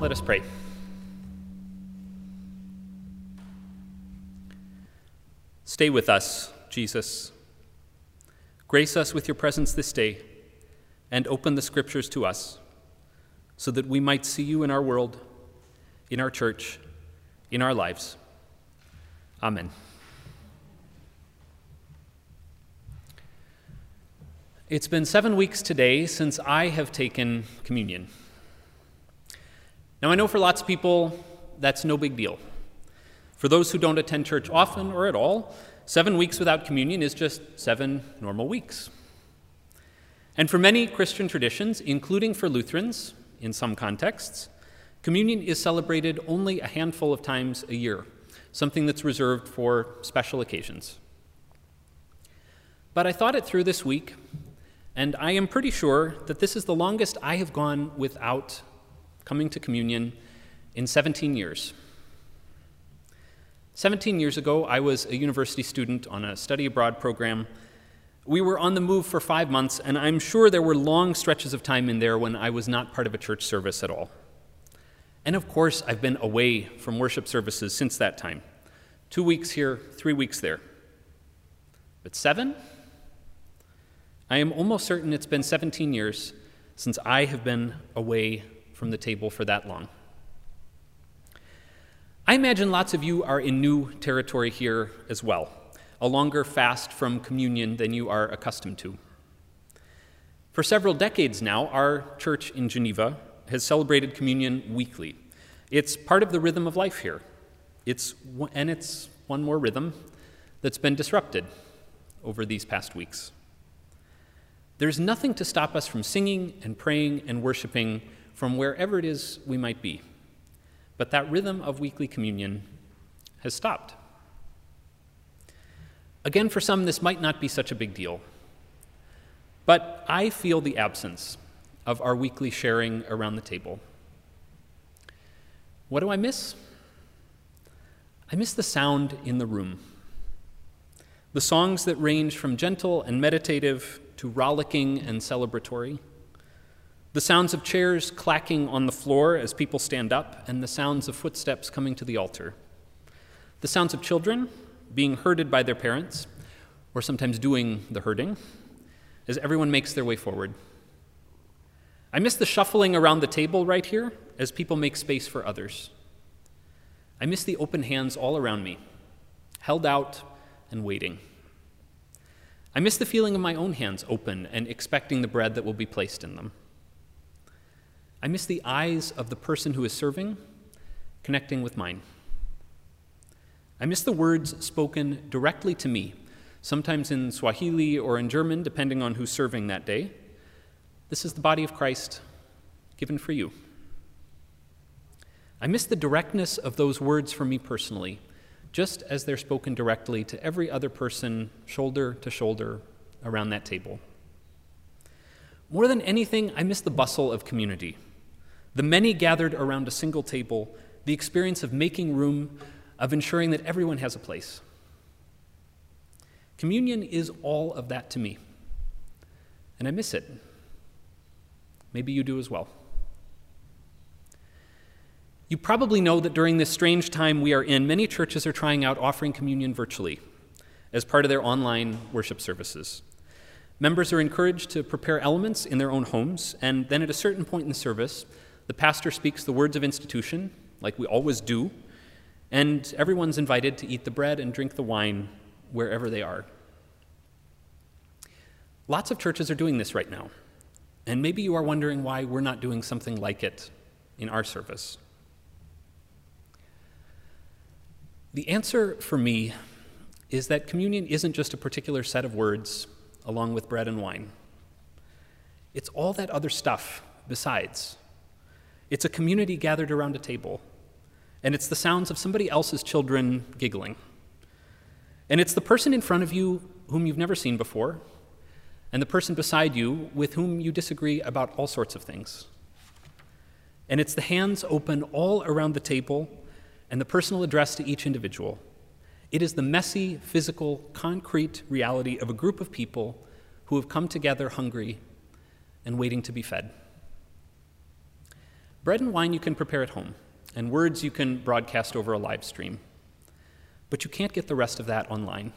Let us pray. Stay with us, Jesus. Grace us with your presence this day and open the scriptures to us so that we might see you in our world, in our church, in our lives. Amen. It's been seven weeks today since I have taken communion. Now, I know for lots of people that's no big deal. For those who don't attend church often or at all, seven weeks without communion is just seven normal weeks. And for many Christian traditions, including for Lutherans in some contexts, communion is celebrated only a handful of times a year, something that's reserved for special occasions. But I thought it through this week, and I am pretty sure that this is the longest I have gone without coming to communion in 17 years. 17 years ago, I was a university student on a study abroad program. We were on the move for five months, and I'm sure there were long stretches of time in there when I was not part of a church service at all. And of course, I've been away from worship services since that time two weeks here, three weeks there. But seven? I am almost certain it's been 17 years since I have been away from the table for that long. I imagine lots of you are in new territory here as well, a longer fast from communion than you are accustomed to. For several decades now, our church in Geneva has celebrated communion weekly. It's part of the rhythm of life here. It's, and it's one more rhythm that's been disrupted over these past weeks. There's nothing to stop us from singing and praying and worshiping from wherever it is we might be. But that rhythm of weekly communion has stopped. Again, for some, this might not be such a big deal. But I feel the absence of our weekly sharing around the table. What do I miss? I miss the sound in the room. The songs that range from gentle and meditative to rollicking and celebratory the sounds of chairs clacking on the floor as people stand up, and the sounds of footsteps coming to the altar. The sounds of children being herded by their parents, or sometimes doing the herding, as everyone makes their way forward. I miss the shuffling around the table right here as people make space for others. I miss the open hands all around me, held out and waiting. I miss the feeling of my own hands open and expecting the bread that will be placed in them. I miss the eyes of the person who is serving connecting with mine. I miss the words spoken directly to me, sometimes in Swahili or in German, depending on who's serving that day. This is the body of Christ given for you. I miss the directness of those words for me personally, just as they're spoken directly to every other person, shoulder to shoulder, around that table. More than anything, I miss the bustle of community the many gathered around a single table, the experience of making room, of ensuring that everyone has a place. Communion is all of that to me, and I miss it. Maybe you do as well. You probably know that during this strange time we are in, many churches are trying out offering communion virtually as part of their online worship services. Members are encouraged to prepare elements in their own homes, and then at a certain point in the service, the pastor speaks the words of institution, like we always do, and everyone's invited to eat the bread and drink the wine wherever they are. Lots of churches are doing this right now, and maybe you are wondering why we're not doing something like it in our service. The answer for me is that communion isn't just a particular set of words along with bread and wine. It's all that other stuff besides it's a community gathered around a table, and it's the sounds of somebody else's children giggling. And it's the person in front of you whom you've never seen before, and the person beside you with whom you disagree about all sorts of things. And it's the hands open all around the table and the personal address to each individual. It is the messy, physical, concrete reality of a group of people who have come together hungry and waiting to be fed. Bread and wine you can prepare at home, and words you can broadcast over a live stream. But you can't get the rest of that online.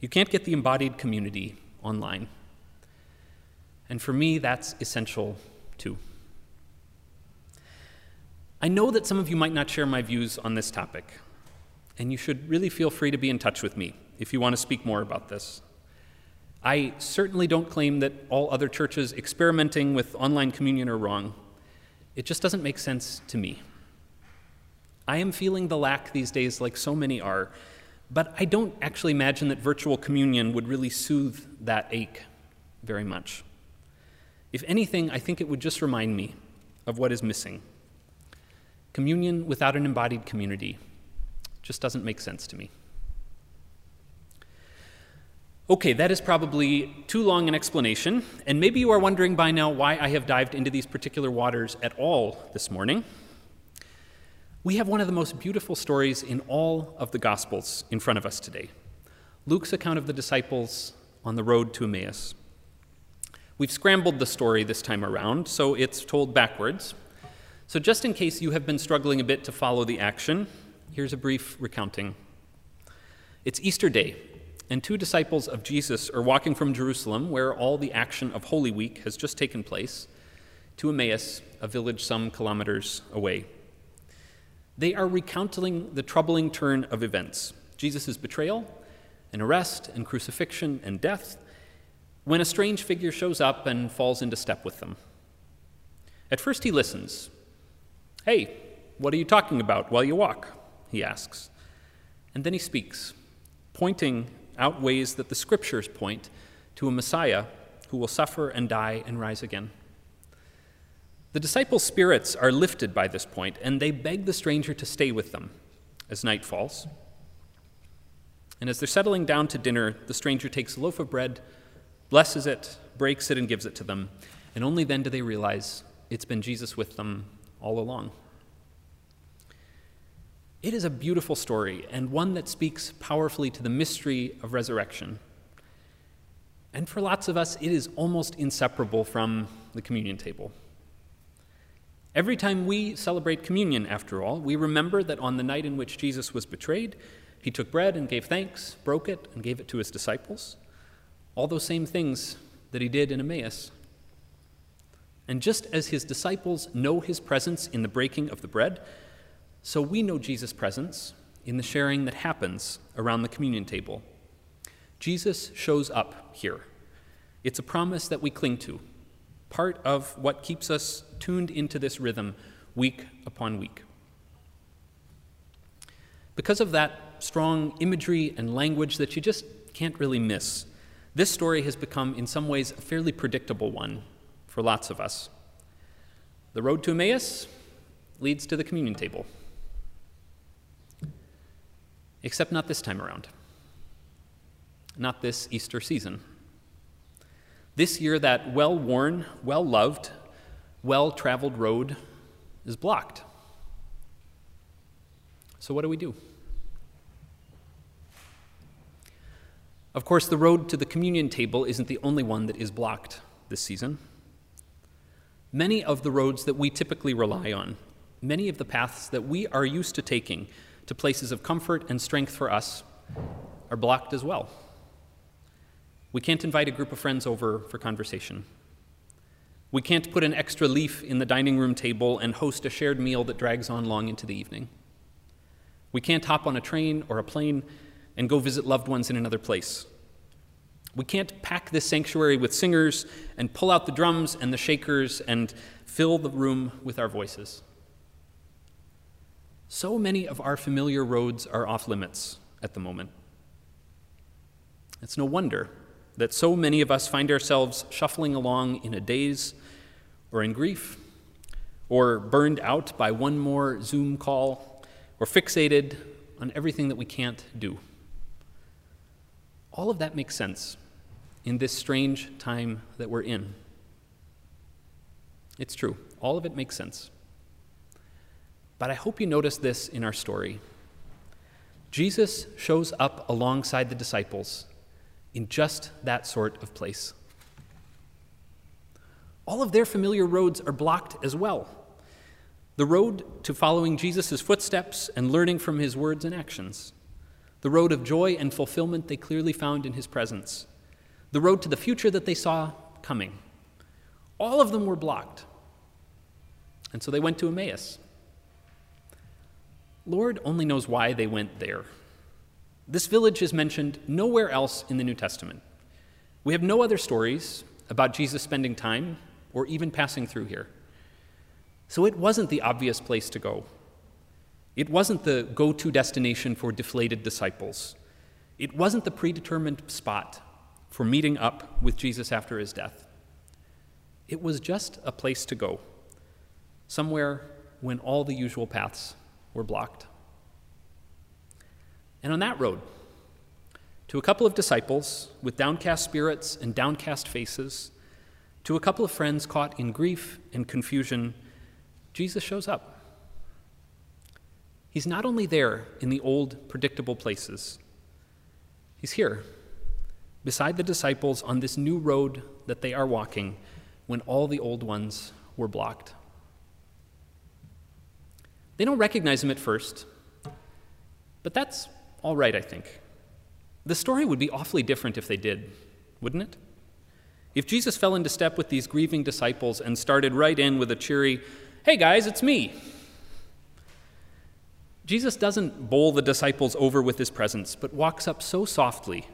You can't get the embodied community online. And for me, that's essential too. I know that some of you might not share my views on this topic, and you should really feel free to be in touch with me if you want to speak more about this. I certainly don't claim that all other churches experimenting with online communion are wrong. It just doesn't make sense to me. I am feeling the lack these days, like so many are, but I don't actually imagine that virtual communion would really soothe that ache very much. If anything, I think it would just remind me of what is missing. Communion without an embodied community just doesn't make sense to me. Okay, that is probably too long an explanation, and maybe you are wondering by now why I have dived into these particular waters at all this morning. We have one of the most beautiful stories in all of the Gospels in front of us today Luke's account of the disciples on the road to Emmaus. We've scrambled the story this time around, so it's told backwards. So, just in case you have been struggling a bit to follow the action, here's a brief recounting. It's Easter Day, and two disciples of Jesus are walking from Jerusalem, where all the action of Holy Week has just taken place, to Emmaus, a village some kilometers away. They are recounting the troubling turn of events Jesus' betrayal, and arrest, and crucifixion, and death, when a strange figure shows up and falls into step with them. At first, he listens. Hey, what are you talking about while you walk? He asks. And then he speaks, pointing out ways that the scriptures point to a Messiah who will suffer and die and rise again. The disciples' spirits are lifted by this point, and they beg the stranger to stay with them as night falls. And as they're settling down to dinner, the stranger takes a loaf of bread, blesses it, breaks it, and gives it to them. And only then do they realize it's been Jesus with them all along. It is a beautiful story and one that speaks powerfully to the mystery of resurrection. And for lots of us, it is almost inseparable from the communion table. Every time we celebrate communion, after all, we remember that on the night in which Jesus was betrayed, he took bread and gave thanks, broke it, and gave it to his disciples. All those same things that he did in Emmaus. And just as his disciples know his presence in the breaking of the bread, so we know Jesus' presence in the sharing that happens around the communion table. Jesus shows up here. It's a promise that we cling to, part of what keeps us tuned into this rhythm week upon week. Because of that strong imagery and language that you just can't really miss, this story has become, in some ways, a fairly predictable one for lots of us. The road to Emmaus leads to the communion table. Except not this time around. Not this Easter season. This year, that well worn, well loved, well traveled road is blocked. So, what do we do? Of course, the road to the communion table isn't the only one that is blocked this season. Many of the roads that we typically rely on, many of the paths that we are used to taking to places of comfort and strength for us are blocked as well. We can't invite a group of friends over for conversation. We can't put an extra leaf in the dining room table and host a shared meal that drags on long into the evening. We can't hop on a train or a plane and go visit loved ones in another place. We can't pack this sanctuary with singers and pull out the drums and the shakers and fill the room with our voices. So many of our familiar roads are off limits at the moment. It's no wonder that so many of us find ourselves shuffling along in a daze or in grief, or burned out by one more Zoom call, or fixated on everything that we can't do. All of that makes sense in this strange time that we're in. It's true, all of it makes sense. But I hope you notice this in our story. Jesus shows up alongside the disciples in just that sort of place. All of their familiar roads are blocked as well. the road to following Jesus' footsteps and learning from his words and actions, the road of joy and fulfillment they clearly found in his presence, the road to the future that they saw coming. All of them were blocked. And so they went to Emmaus. Lord only knows why they went there. This village is mentioned nowhere else in the New Testament. We have no other stories about Jesus spending time or even passing through here. So it wasn't the obvious place to go. It wasn't the go to destination for deflated disciples. It wasn't the predetermined spot for meeting up with Jesus after his death. It was just a place to go, somewhere when all the usual paths were blocked. And on that road, to a couple of disciples with downcast spirits and downcast faces, to a couple of friends caught in grief and confusion, Jesus shows up. He's not only there in the old, predictable places, he's here beside the disciples on this new road that they are walking when all the old ones were blocked. They don't recognize him at first, but that's all right, I think. The story would be awfully different if they did, wouldn't it? If Jesus fell into step with these grieving disciples and started right in with a cheery, Hey guys, it's me. Jesus doesn't bowl the disciples over with his presence, but walks up so softly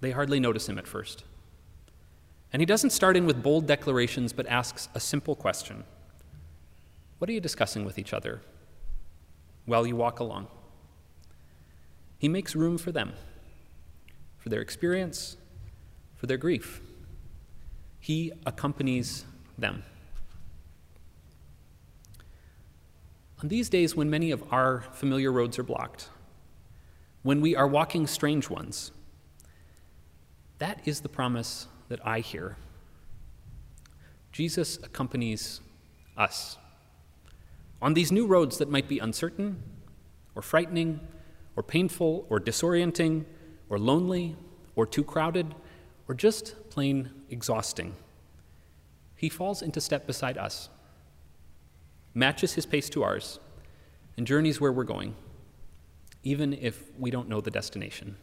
they hardly notice him at first. And he doesn't start in with bold declarations, but asks a simple question What are you discussing with each other while you walk along? He makes room for them, for their experience, for their grief. He accompanies them. On these days when many of our familiar roads are blocked, when we are walking strange ones, that is the promise that I hear. Jesus accompanies us on these new roads that might be uncertain or frightening or painful or disorienting or lonely or too crowded or just plain exhausting. He falls into step beside us matches his pace to ours, and journeys where we're going, even if we don't know the destination.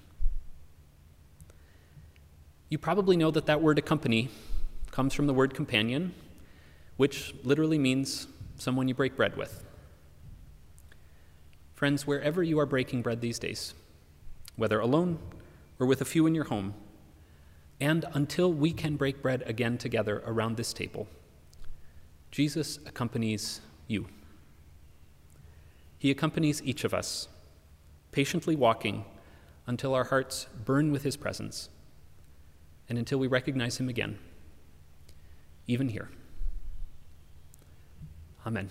You probably know that that word accompany comes from the word companion, which literally means someone you break bread with. Friends, wherever you are breaking bread these days, whether alone or with a few in your home, and until we can break bread again together around this table, Jesus accompanies you. He accompanies each of us, patiently walking until our hearts burn with His presence and until we recognize Him again, even here. Amen.